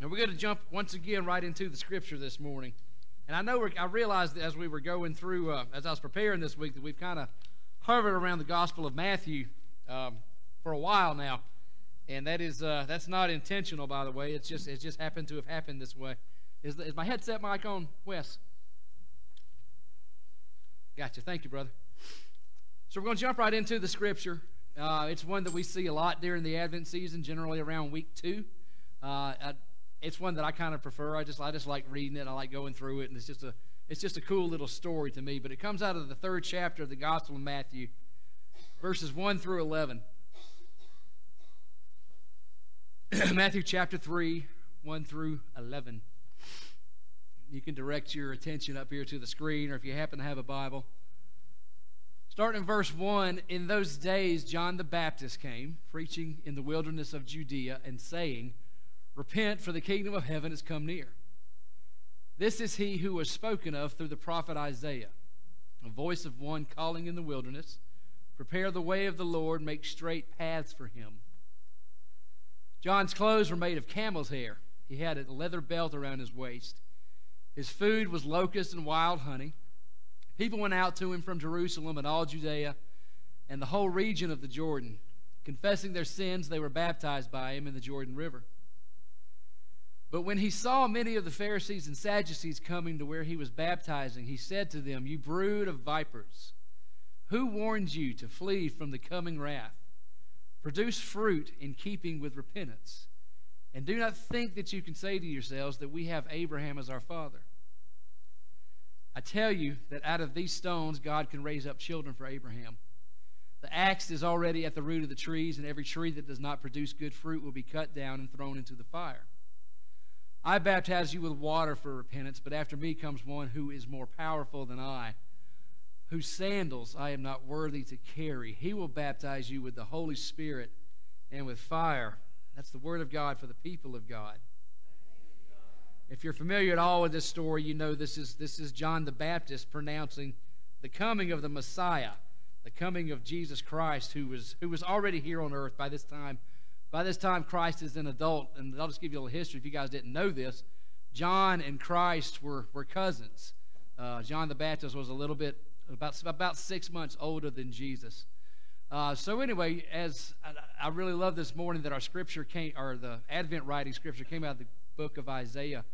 And we're going to jump once again right into the scripture this morning. And I know I realized as we were going through, uh, as I was preparing this week, that we've kind of hovered around the Gospel of Matthew um, for a while now, and that is uh, that's not intentional, by the way. It's just it's just happened to have happened this way. Is, is my headset mic on, Wes? Gotcha. Thank you, brother. So we're going to jump right into the scripture. Uh, it's one that we see a lot during the Advent season, generally around week two. Uh, it's one that I kind of prefer. I just I just like reading it. I like going through it, and it's just a it's just a cool little story to me. But it comes out of the third chapter of the Gospel of Matthew, verses one through eleven. Matthew chapter three, one through eleven. You can direct your attention up here to the screen, or if you happen to have a Bible. Starting in verse 1, in those days John the Baptist came, preaching in the wilderness of Judea, and saying, Repent, for the kingdom of heaven has come near. This is he who was spoken of through the prophet Isaiah, a voice of one calling in the wilderness, Prepare the way of the Lord, make straight paths for him. John's clothes were made of camel's hair. He had a leather belt around his waist. His food was locusts and wild honey. People went out to him from Jerusalem and all Judea and the whole region of the Jordan. Confessing their sins, they were baptized by him in the Jordan River. But when he saw many of the Pharisees and Sadducees coming to where he was baptizing, he said to them, You brood of vipers, who warned you to flee from the coming wrath? Produce fruit in keeping with repentance. And do not think that you can say to yourselves that we have Abraham as our father. I tell you that out of these stones God can raise up children for Abraham. The axe is already at the root of the trees, and every tree that does not produce good fruit will be cut down and thrown into the fire. I baptize you with water for repentance, but after me comes one who is more powerful than I, whose sandals I am not worthy to carry. He will baptize you with the Holy Spirit and with fire. That's the word of God for the people of God. If you're familiar at all with this story, you know this is, this is John the Baptist pronouncing the coming of the Messiah, the coming of Jesus Christ, who was, who was already here on earth by this time by this time, Christ is an adult, and I'll just give you a little history if you guys didn't know this. John and Christ were, were cousins. Uh, John the Baptist was a little bit, about, about six months older than Jesus. Uh, so anyway, as I, I, really love this morning that our scripture came, or the Advent writing scripture came out of the book of Isaiah,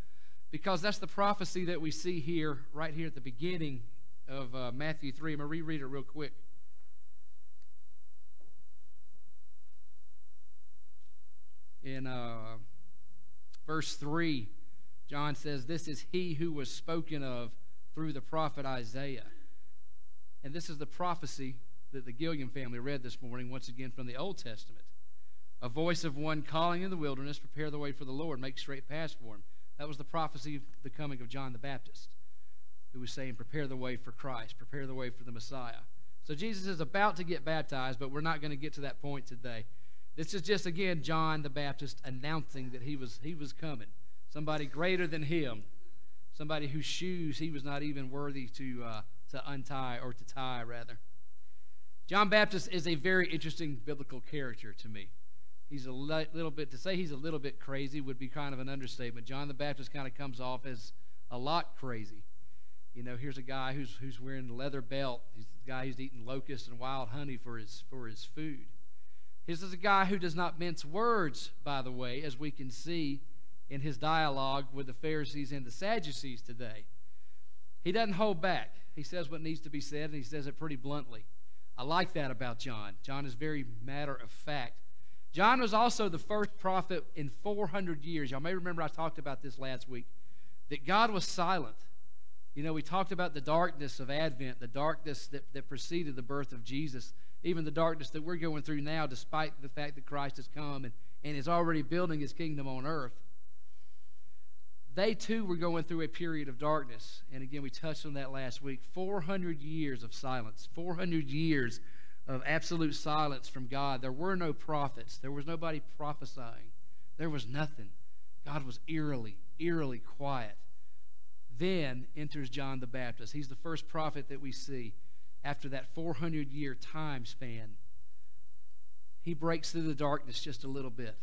because that's the prophecy that we see here, right here at the beginning of uh, Matthew 3. I'm going to reread it real quick. In uh, verse 3, John says, This is he who was spoken of through the prophet Isaiah. And this is the prophecy that the Gilliam family read this morning, once again from the Old Testament. A voice of one calling in the wilderness, prepare the way for the Lord, make straight paths for him. That was the prophecy of the coming of John the Baptist, who was saying, Prepare the way for Christ, prepare the way for the Messiah. So Jesus is about to get baptized, but we're not going to get to that point today. This is just again John the Baptist announcing that he was he was coming. Somebody greater than him. Somebody whose shoes he was not even worthy to uh, to untie or to tie rather. John Baptist is a very interesting biblical character to me. He's a little bit to say he's a little bit crazy would be kind of an understatement. John the Baptist kind of comes off as a lot crazy. You know, here's a guy who's who's wearing a leather belt. He's the guy who's eating locusts and wild honey for his for his food. This is a guy who does not mince words, by the way, as we can see in his dialogue with the Pharisees and the Sadducees today. He doesn't hold back. He says what needs to be said, and he says it pretty bluntly. I like that about John. John is very matter of fact. John was also the first prophet in 400 years. Y'all may remember I talked about this last week that God was silent. You know, we talked about the darkness of Advent, the darkness that, that preceded the birth of Jesus even the darkness that we're going through now, despite the fact that Christ has come and, and is already building his kingdom on earth. They too were going through a period of darkness. And again, we touched on that last week 400 years of silence, 400 years of absolute silence from God. There were no prophets, there was nobody prophesying, there was nothing. God was eerily, eerily quiet. Then enters John the Baptist. He's the first prophet that we see after that 400 year time span, he breaks through the darkness just a little bit.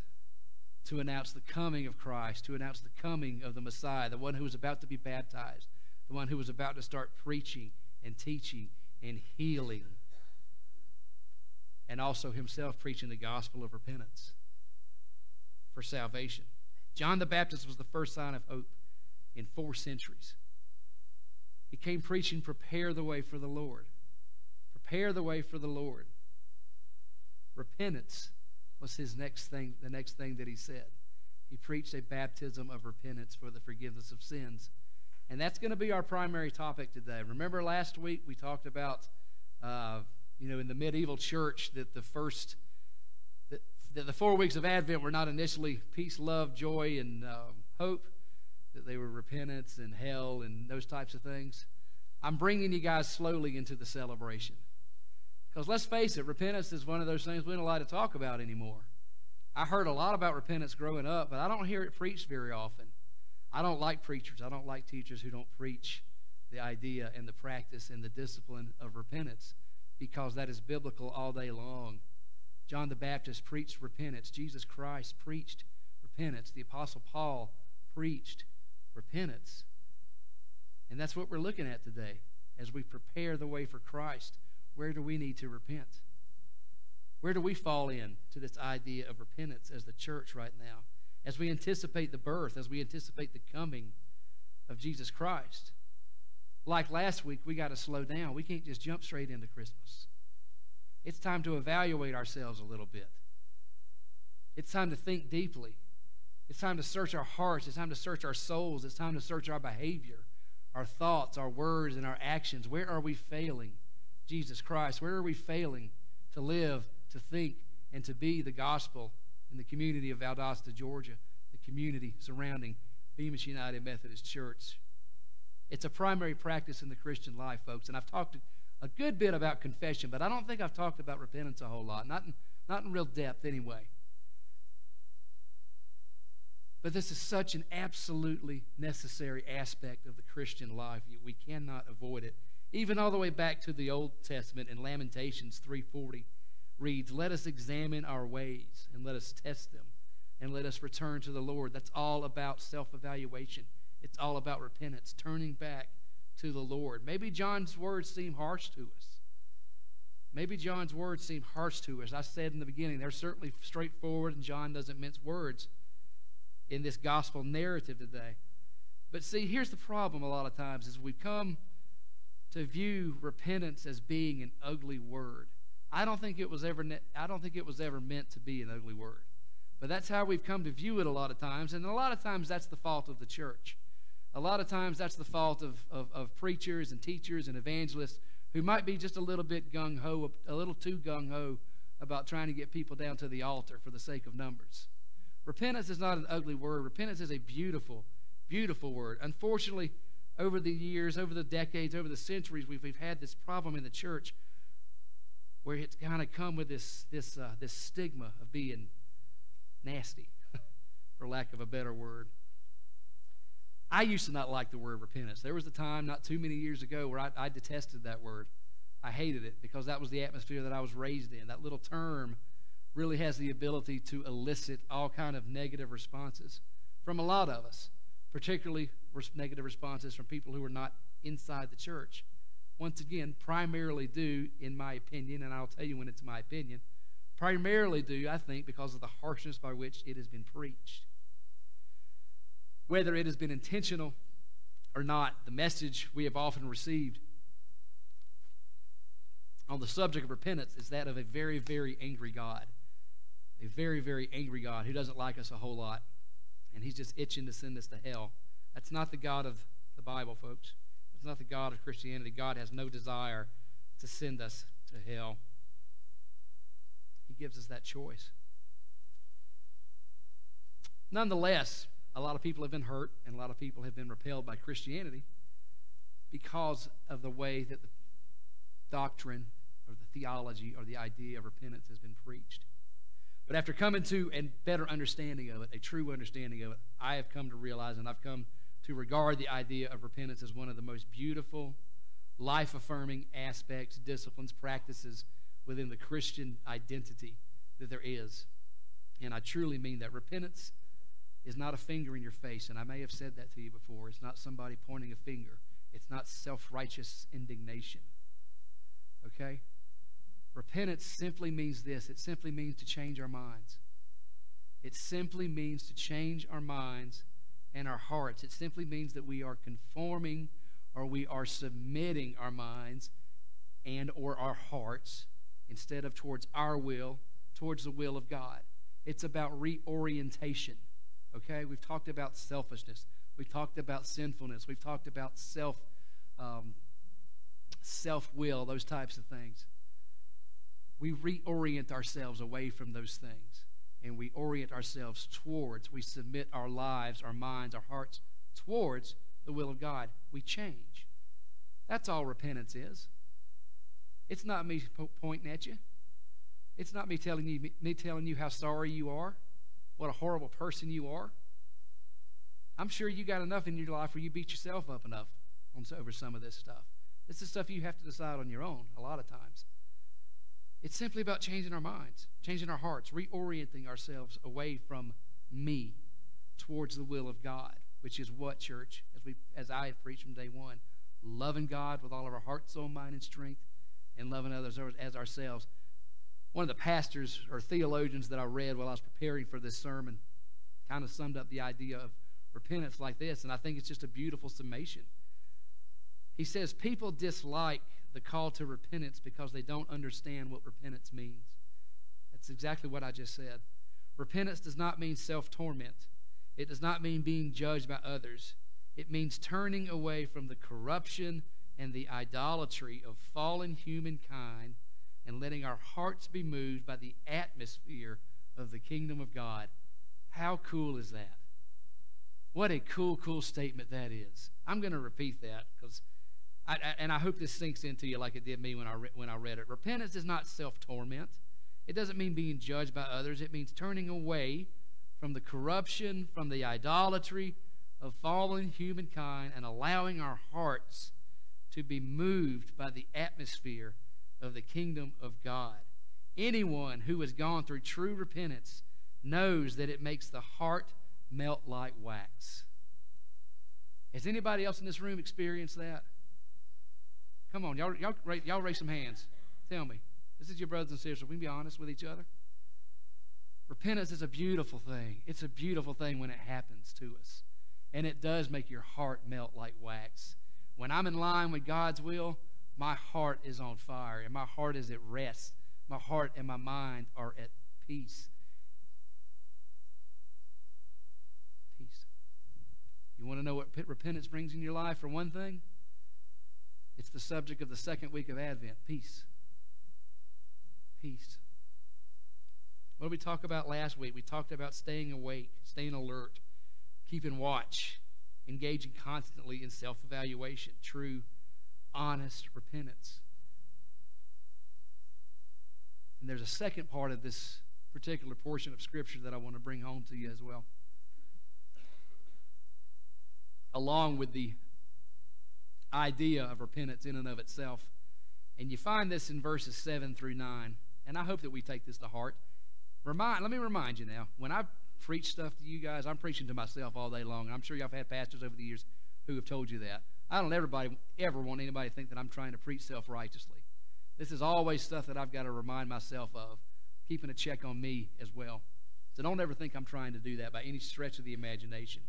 to announce the coming of Christ, to announce the coming of the Messiah, the one who was about to be baptized, the one who was about to start preaching and teaching and healing, and also himself preaching the gospel of repentance for salvation. John the Baptist was the first sign of hope in four centuries. He came preaching, Prepare the way for the Lord. Prepare the way for the Lord. Repentance was his next thing, the next thing that he said. He preached a baptism of repentance for the forgiveness of sins. And that's going to be our primary topic today. Remember last week we talked about, uh, you know, in the medieval church that the first, that, that, the four weeks of Advent were not initially peace, love, joy, and um, hope, that they were repentance and hell and those types of things. I'm bringing you guys slowly into the celebration. Because let's face it, repentance is one of those things we don't allowed to talk about anymore. I heard a lot about repentance growing up, but I don't hear it preached very often. I don't like preachers. I don't like teachers who don't preach the idea and the practice and the discipline of repentance because that is biblical all day long. John the Baptist preached repentance. Jesus Christ preached repentance. The Apostle Paul preached repentance. And that's what we're looking at today as we prepare the way for Christ. Where do we need to repent? Where do we fall in to this idea of repentance as the church right now? As we anticipate the birth, as we anticipate the coming of Jesus Christ. Like last week, we got to slow down. We can't just jump straight into Christmas. It's time to evaluate ourselves a little bit. It's time to think deeply. It's time to search our hearts. It's time to search our souls. It's time to search our behavior, our thoughts, our words, and our actions. Where are we failing? Jesus Christ? Where are we failing to live, to think, and to be the gospel in the community of Valdosta, Georgia, the community surrounding Bemiss United Methodist Church? It's a primary practice in the Christian life, folks. And I've talked a good bit about confession, but I don't think I've talked about repentance a whole lot, not in, not in real depth anyway. But this is such an absolutely necessary aspect of the Christian life. We cannot avoid it even all the way back to the Old Testament in Lamentations 3:40 reads, "Let us examine our ways and let us test them and let us return to the Lord." That's all about self-evaluation. It's all about repentance, turning back to the Lord. Maybe John's words seem harsh to us. Maybe John's words seem harsh to us. I said in the beginning, they're certainly straightforward, and John doesn't mince words in this gospel narrative today. But see, here's the problem a lot of times is we come to view repentance as being an ugly word. I don't think it was ever I don't think it was ever meant to be an ugly word. But that's how we've come to view it a lot of times, and a lot of times that's the fault of the church. A lot of times that's the fault of, of, of preachers and teachers and evangelists who might be just a little bit gung ho, a little too gung ho about trying to get people down to the altar for the sake of numbers. Repentance is not an ugly word. Repentance is a beautiful, beautiful word. Unfortunately, over the years, over the decades, over the centuries, we've, we've had this problem in the church where it's kind of come with this, this, uh, this stigma of being nasty, for lack of a better word. I used to not like the word repentance. There was a time not too many years ago where I, I detested that word. I hated it because that was the atmosphere that I was raised in. That little term really has the ability to elicit all kind of negative responses from a lot of us particularly negative responses from people who are not inside the church. Once again, primarily due, in my opinion, and I'll tell you when it's my opinion, primarily due, I think, because of the harshness by which it has been preached. Whether it has been intentional or not, the message we have often received on the subject of repentance is that of a very, very angry God. A very, very angry God who doesn't like us a whole lot and he's just itching to send us to hell. That's not the God of the Bible, folks. That's not the God of Christianity. God has no desire to send us to hell. He gives us that choice. Nonetheless, a lot of people have been hurt and a lot of people have been repelled by Christianity because of the way that the doctrine or the theology or the idea of repentance has been preached. But after coming to a better understanding of it, a true understanding of it, I have come to realize and I've come to regard the idea of repentance as one of the most beautiful, life affirming aspects, disciplines, practices within the Christian identity that there is. And I truly mean that repentance is not a finger in your face. And I may have said that to you before. It's not somebody pointing a finger, it's not self righteous indignation. Okay? Repentance simply means this it simply means to change our minds. It simply means to change our minds and our hearts. It simply means that we are conforming or we are submitting our minds and or our hearts instead of towards our will, towards the will of God. It's about reorientation. Okay? We've talked about selfishness. We've talked about sinfulness. We've talked about self um, self will, those types of things. We reorient ourselves away from those things and we orient ourselves towards, we submit our lives, our minds, our hearts towards the will of God. We change. That's all repentance is. It's not me pointing at you. It's not me telling you me telling you how sorry you are, what a horrible person you are. I'm sure you got enough in your life where you beat yourself up enough on, over some of this stuff. This is stuff you have to decide on your own a lot of times. It's simply about changing our minds, changing our hearts, reorienting ourselves away from me towards the will of God, which is what, church, as we as I have preached from day one, loving God with all of our heart, soul, mind, and strength, and loving others as ourselves. One of the pastors or theologians that I read while I was preparing for this sermon kind of summed up the idea of repentance like this, and I think it's just a beautiful summation. He says, People dislike the call to repentance because they don't understand what repentance means. That's exactly what I just said. Repentance does not mean self torment, it does not mean being judged by others. It means turning away from the corruption and the idolatry of fallen humankind and letting our hearts be moved by the atmosphere of the kingdom of God. How cool is that? What a cool, cool statement that is. I'm going to repeat that because I, I, and I hope this sinks into you like it did me when I, re, when I read it. Repentance is not self torment, it doesn't mean being judged by others. It means turning away from the corruption, from the idolatry of fallen humankind, and allowing our hearts to be moved by the atmosphere of the kingdom of God. Anyone who has gone through true repentance knows that it makes the heart melt like wax. Has anybody else in this room experienced that? Come on, y'all, y'all, y'all raise some hands. Tell me. This is your brothers and sisters. We can be honest with each other. Repentance is a beautiful thing. It's a beautiful thing when it happens to us. And it does make your heart melt like wax. When I'm in line with God's will, my heart is on fire and my heart is at rest. My heart and my mind are at peace. Peace. You want to know what repentance brings in your life for one thing? It's the subject of the second week of Advent peace. Peace. What did we talk about last week? We talked about staying awake, staying alert, keeping watch, engaging constantly in self evaluation, true, honest repentance. And there's a second part of this particular portion of Scripture that I want to bring home to you as well. Along with the idea of repentance in and of itself. And you find this in verses 7 through 9. And I hope that we take this to heart. Remind, let me remind you now, when I preach stuff to you guys, I'm preaching to myself all day long. I'm sure y'all have had pastors over the years who have told you that. I don't everybody ever want anybody to think that I'm trying to preach self-righteously. This is always stuff that I've got to remind myself of, keeping a check on me as well. So don't ever think I'm trying to do that by any stretch of the imagination.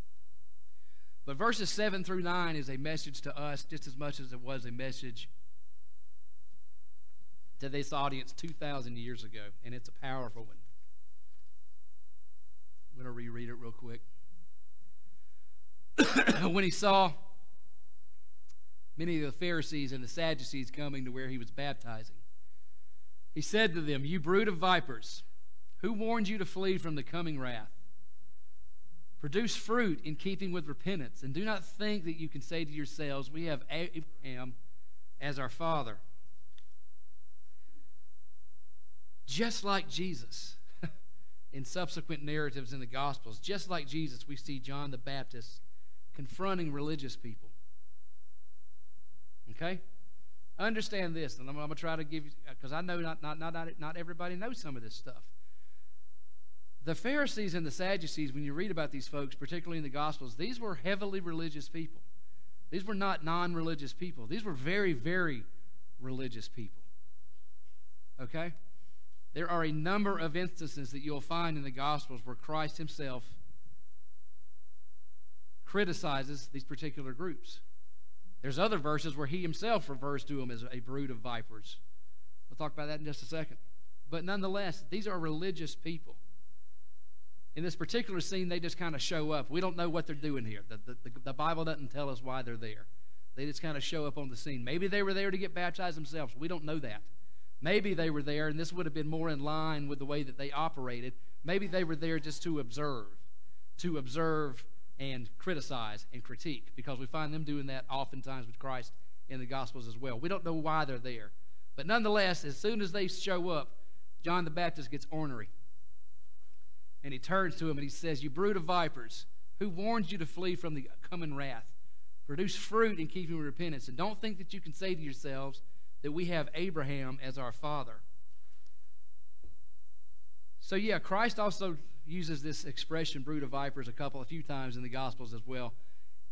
But verses 7 through 9 is a message to us just as much as it was a message to this audience 2,000 years ago, and it's a powerful one. I'm going to reread it real quick. when he saw many of the Pharisees and the Sadducees coming to where he was baptizing, he said to them, You brood of vipers, who warned you to flee from the coming wrath? Produce fruit in keeping with repentance, and do not think that you can say to yourselves, We have Abraham as our father. Just like Jesus, in subsequent narratives in the Gospels, just like Jesus, we see John the Baptist confronting religious people. Okay? Understand this, and I'm, I'm going to try to give you, because I know not, not, not, not everybody knows some of this stuff. The Pharisees and the Sadducees, when you read about these folks, particularly in the Gospels, these were heavily religious people. These were not non religious people. These were very, very religious people. Okay? There are a number of instances that you'll find in the Gospels where Christ himself criticizes these particular groups. There's other verses where he himself refers to them as a brood of vipers. We'll talk about that in just a second. But nonetheless, these are religious people. In this particular scene, they just kind of show up. We don't know what they're doing here. The, the, the, Bible doesn't tell us why they're there. They just kind of show up on the scene. Maybe they were there to get baptized themselves. We don't know that. Maybe they were there, and this would have been more in line with the way that they operated. Maybe they were there just to observe, to observe and criticize and critique, because we find them doing that oftentimes with Christ in the Gospels as well. We don't know why they're there. But nonetheless, as soon as they show up, John the Baptist gets ornery. And he turns to him and he says, You brood of vipers, who warns you to flee from the coming wrath? Produce fruit in keeping with repentance. And don't think that you can say to yourselves that we have Abraham as our father. So, yeah, Christ also uses this expression, brood of vipers, a couple, a few times in the Gospels as well.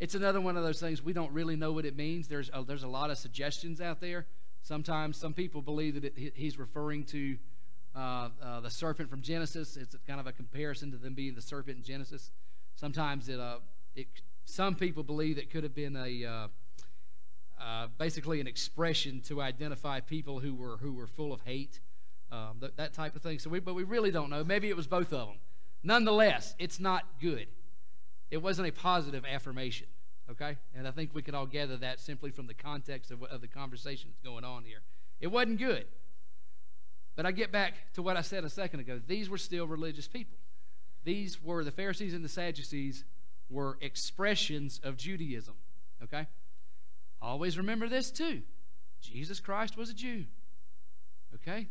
It's another one of those things we don't really know what it means. There's a, there's a lot of suggestions out there. Sometimes some people believe that it, he's referring to uh, uh, the serpent from Genesis. It's kind of a comparison to them being the serpent in Genesis. Sometimes it, uh, it some people believe it could have been a uh, basically an expression to identify people who were who were full of hate, um, that, that type of thing. So we, but we really don't know. Maybe it was both of them. Nonetheless, it's not good. It wasn't a positive affirmation. Okay? And I think we can all gather that simply from the context of, of the conversation that's going on here. It wasn't good. But I get back to what I said a second ago. These were still religious people. These were the Pharisees and the Sadducees were expressions of Judaism. Okay? Always remember this too. Jesus Christ was a Jew. Okay?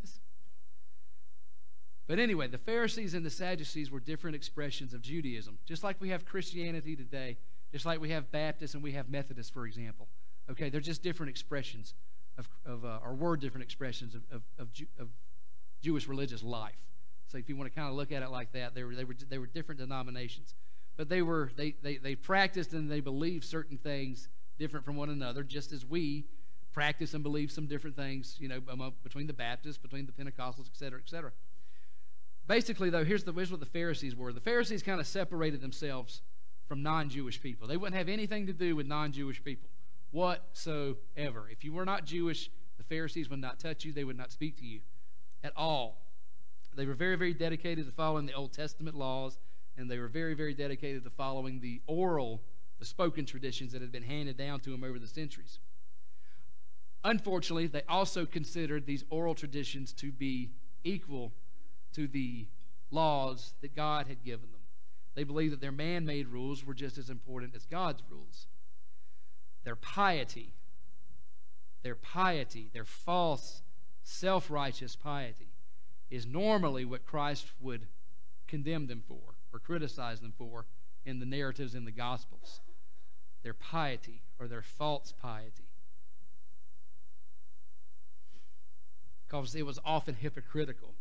But anyway, the Pharisees and the Sadducees were different expressions of Judaism. Just like we have Christianity today, just like we have Baptists and we have Methodists, for example. Okay, they're just different expressions of, of uh, or were different expressions of, of, of, of Jewish religious life. So if you want to kind of look at it like that, they were, they were, they were different denominations. But they, were, they, they, they practiced and they believed certain things different from one another, just as we practice and believe some different things, you know, among, between the Baptists, between the Pentecostals, et cetera, et cetera. Basically, though, here's, the, here's what the Pharisees were. The Pharisees kind of separated themselves from non Jewish people. They wouldn't have anything to do with non Jewish people whatsoever. If you were not Jewish, the Pharisees would not touch you, they would not speak to you at all. They were very, very dedicated to following the Old Testament laws, and they were very, very dedicated to following the oral, the spoken traditions that had been handed down to them over the centuries. Unfortunately, they also considered these oral traditions to be equal to the laws that God had given them. They believed that their man made rules were just as important as God's rules. Their piety, their piety, their false, self righteous piety, is normally what Christ would condemn them for or criticize them for in the narratives in the Gospels. Their piety or their false piety. Because it was often hypocritical.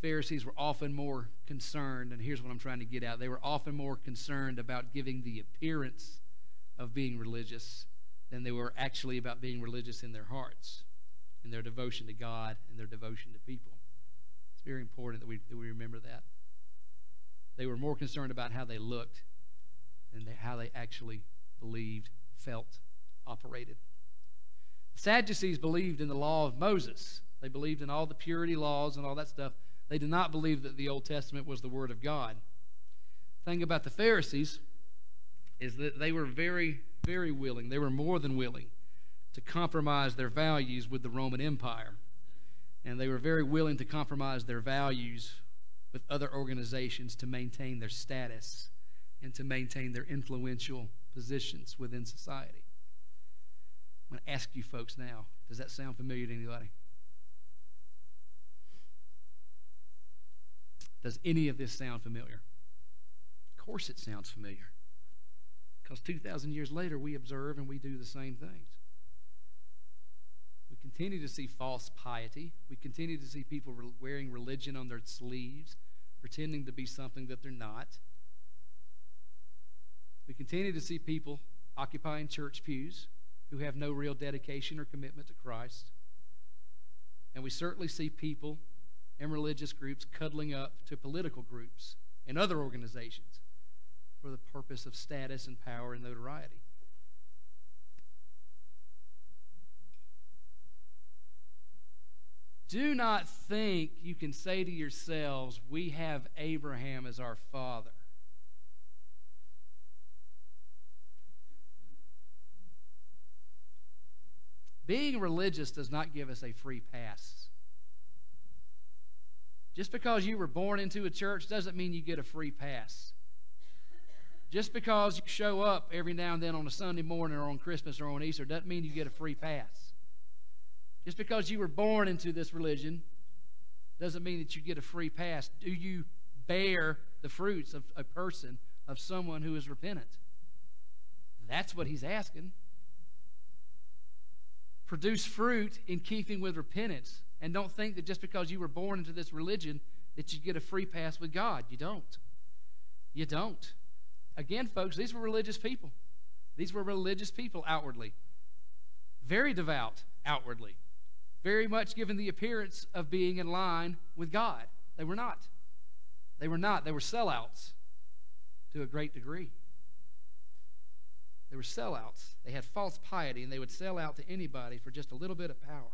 Pharisees were often more concerned, and here's what I'm trying to get at they were often more concerned about giving the appearance of being religious than they were actually about being religious in their hearts, in their devotion to God and their devotion to people. It's very important that we, that we remember that. They were more concerned about how they looked than how they actually believed, felt, operated. The Sadducees believed in the law of Moses. They believed in all the purity laws and all that stuff. They did not believe that the Old Testament was the Word of God. The thing about the Pharisees is that they were very, very willing, they were more than willing to compromise their values with the Roman Empire. And they were very willing to compromise their values with other organizations to maintain their status and to maintain their influential positions within society. I'm going to ask you folks now does that sound familiar to anybody? Does any of this sound familiar? Of course, it sounds familiar. Because 2,000 years later, we observe and we do the same things. Continue to see false piety. We continue to see people wearing religion on their sleeves, pretending to be something that they're not. We continue to see people occupying church pews who have no real dedication or commitment to Christ. And we certainly see people and religious groups cuddling up to political groups and other organizations for the purpose of status and power and notoriety. Do not think you can say to yourselves, We have Abraham as our father. Being religious does not give us a free pass. Just because you were born into a church doesn't mean you get a free pass. Just because you show up every now and then on a Sunday morning or on Christmas or on Easter doesn't mean you get a free pass. Just because you were born into this religion doesn't mean that you get a free pass. Do you bear the fruits of a person, of someone who is repentant? That's what he's asking produce fruit in keeping with repentance. And don't think that just because you were born into this religion that you get a free pass with God. You don't. You don't. Again, folks, these were religious people. These were religious people outwardly. Very devout outwardly. Very much given the appearance of being in line with God. They were not. They were not. They were sellouts to a great degree. They were sellouts. They had false piety, and they would sell out to anybody for just a little bit of power.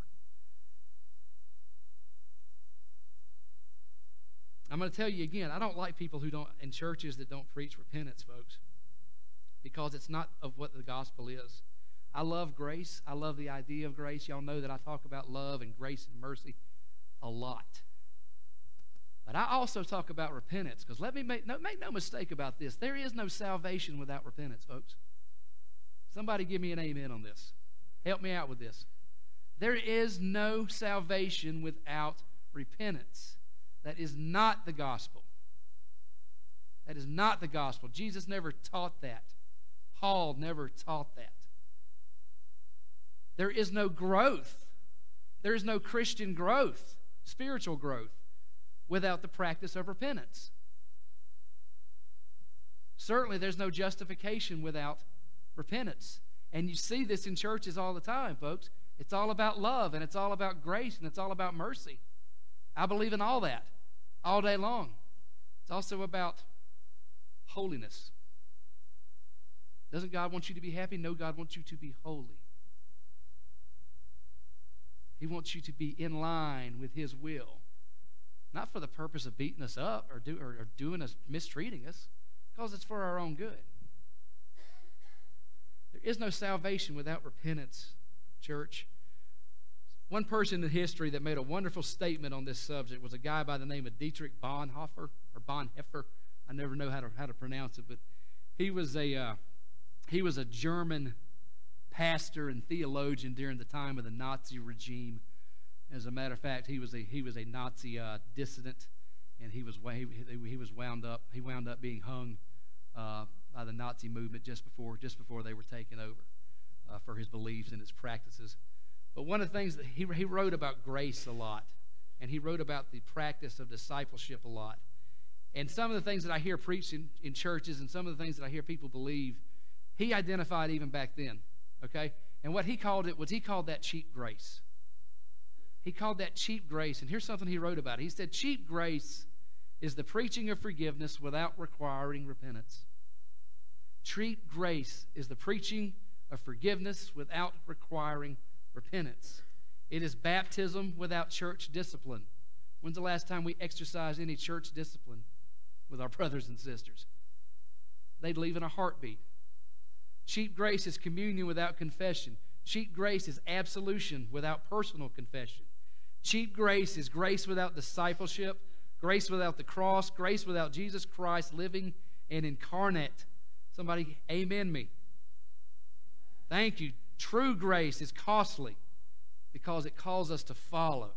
I'm going to tell you again, I don't like people who don't, in churches that don't preach repentance, folks, because it's not of what the gospel is. I love grace. I love the idea of grace. Y'all know that I talk about love and grace and mercy a lot. But I also talk about repentance because let me make no, make no mistake about this. There is no salvation without repentance, folks. Somebody give me an amen on this. Help me out with this. There is no salvation without repentance. That is not the gospel. That is not the gospel. Jesus never taught that. Paul never taught that. There is no growth. There is no Christian growth, spiritual growth, without the practice of repentance. Certainly, there's no justification without repentance. And you see this in churches all the time, folks. It's all about love and it's all about grace and it's all about mercy. I believe in all that all day long. It's also about holiness. Doesn't God want you to be happy? No, God wants you to be holy. He wants you to be in line with His will, not for the purpose of beating us up or, do, or, or doing us, mistreating us, because it's for our own good. There is no salvation without repentance, church. One person in history that made a wonderful statement on this subject was a guy by the name of Dietrich Bonhoeffer or Bonheffer. I never know how to how to pronounce it, but he was a uh, he was a German pastor and theologian during the time of the Nazi regime. As a matter of fact, he was a he was a Nazi uh, dissident, and he was he, he was wound up he wound up being hung uh, by the Nazi movement just before just before they were taken over uh, for his beliefs and his practices. But one of the things that he, he wrote about grace a lot, and he wrote about the practice of discipleship a lot. And some of the things that I hear preached in, in churches and some of the things that I hear people believe, he identified even back then. Okay? And what he called it was he called that cheap grace. He called that cheap grace. And here's something he wrote about. it. He said, Cheap grace is the preaching of forgiveness without requiring repentance. Treat grace is the preaching of forgiveness without requiring repentance. It is baptism without church discipline. When's the last time we exercised any church discipline with our brothers and sisters? They'd leave in a heartbeat. Cheap grace is communion without confession. Cheap grace is absolution without personal confession. Cheap grace is grace without discipleship, grace without the cross, grace without Jesus Christ living and incarnate Somebody, amen me. Thank you. True grace is costly because it calls us to follow.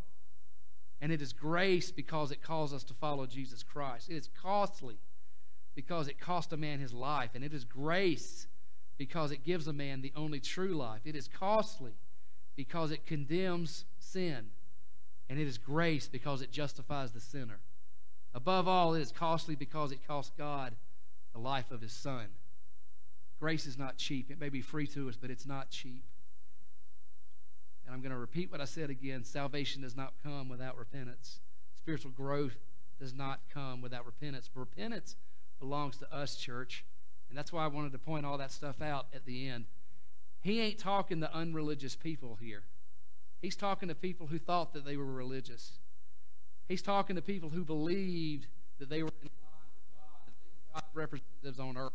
And it is grace because it calls us to follow Jesus Christ. It is costly because it cost a man his life. And it is grace because it gives a man the only true life. It is costly because it condemns sin. And it is grace because it justifies the sinner. Above all, it is costly because it cost God the life of his son. Grace is not cheap. It may be free to us, but it's not cheap. And I'm going to repeat what I said again salvation does not come without repentance, spiritual growth does not come without repentance. Repentance belongs to us, church. And that's why I wanted to point all that stuff out at the end. He ain't talking to unreligious people here. He's talking to people who thought that they were religious. He's talking to people who believed that they were in line with God, that they were God's representatives on earth.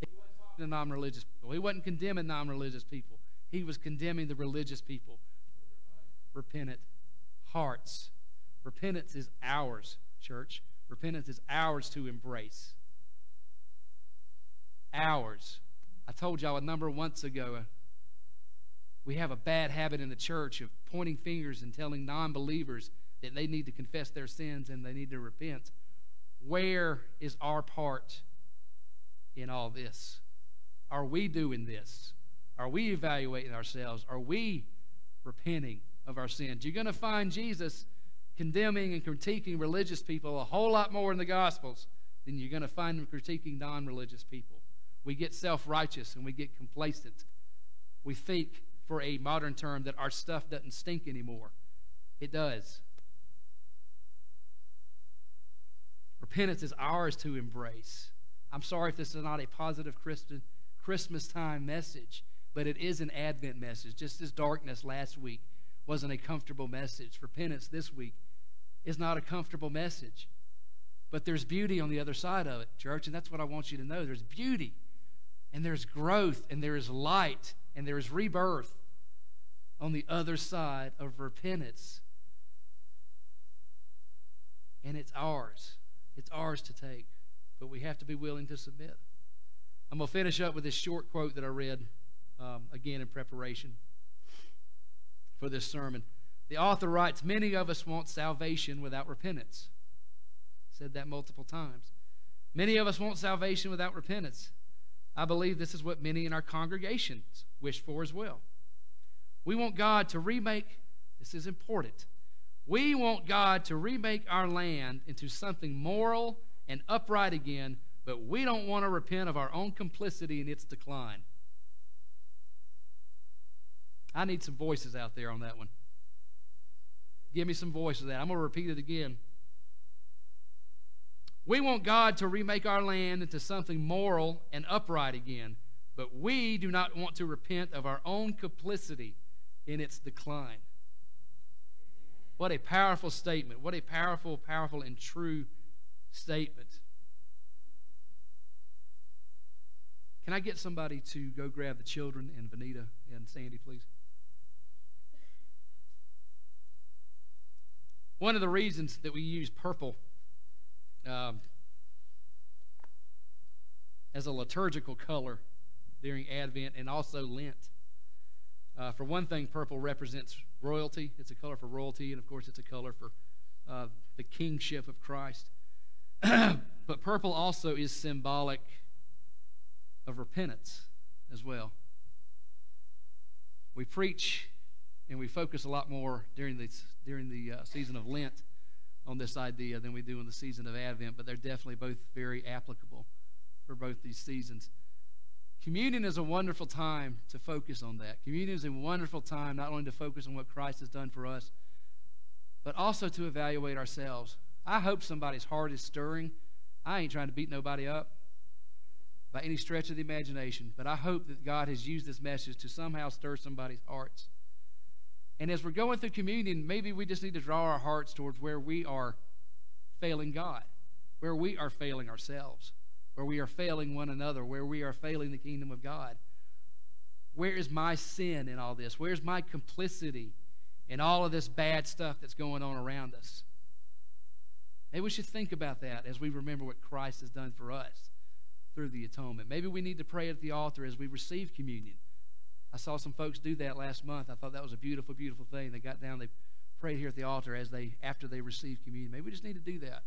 He wasn't talking to non religious people. He wasn't condemning non religious people. He was condemning the religious people repentant hearts. Repentance is ours, church. Repentance is ours to embrace. Ours. I told y'all a number of months ago, uh, we have a bad habit in the church of pointing fingers and telling non believers that they need to confess their sins and they need to repent. Where is our part in all this? Are we doing this? Are we evaluating ourselves? Are we repenting of our sins? You're going to find Jesus condemning and critiquing religious people a whole lot more in the Gospels than you're going to find him critiquing non religious people. We get self righteous and we get complacent. We think, for a modern term, that our stuff doesn't stink anymore. It does. Repentance is ours to embrace. I'm sorry if this is not a positive Christmas time message, but it is an Advent message. Just as darkness last week wasn't a comfortable message, repentance this week is not a comfortable message. But there's beauty on the other side of it, church, and that's what I want you to know. There's beauty, and there's growth, and there is light, and there is rebirth on the other side of repentance. And it's ours. It's ours to take, but we have to be willing to submit. I'm going to finish up with this short quote that I read um, again in preparation for this sermon. The author writes Many of us want salvation without repentance. Said that multiple times. Many of us want salvation without repentance. I believe this is what many in our congregations wish for as well. We want God to remake, this is important, we want God to remake our land into something moral and upright again, but we don't want to repent of our own complicity in its decline. I need some voices out there on that one. Give me some voices that. I'm going to repeat it again. We want God to remake our land into something moral and upright again, but we do not want to repent of our own complicity in its decline. What a powerful statement. What a powerful, powerful, and true statement. Can I get somebody to go grab the children and Vanita and Sandy, please? One of the reasons that we use purple um, as a liturgical color during Advent and also Lent. Uh, for one thing, purple represents royalty. It's a color for royalty, and of course, it's a color for uh, the kingship of Christ. but purple also is symbolic of repentance as well. We preach and we focus a lot more during the, during the uh, season of Lent on this idea than we do in the season of Advent, but they're definitely both very applicable for both these seasons. Communion is a wonderful time to focus on that. Communion is a wonderful time not only to focus on what Christ has done for us, but also to evaluate ourselves. I hope somebody's heart is stirring. I ain't trying to beat nobody up by any stretch of the imagination, but I hope that God has used this message to somehow stir somebody's hearts. And as we're going through communion, maybe we just need to draw our hearts towards where we are failing God, where we are failing ourselves where we are failing one another, where we are failing the kingdom of God. Where is my sin in all this? Where's my complicity in all of this bad stuff that's going on around us? Maybe we should think about that as we remember what Christ has done for us through the atonement. Maybe we need to pray at the altar as we receive communion. I saw some folks do that last month. I thought that was a beautiful, beautiful thing. They got down, they prayed here at the altar as they after they received communion. Maybe we just need to do that.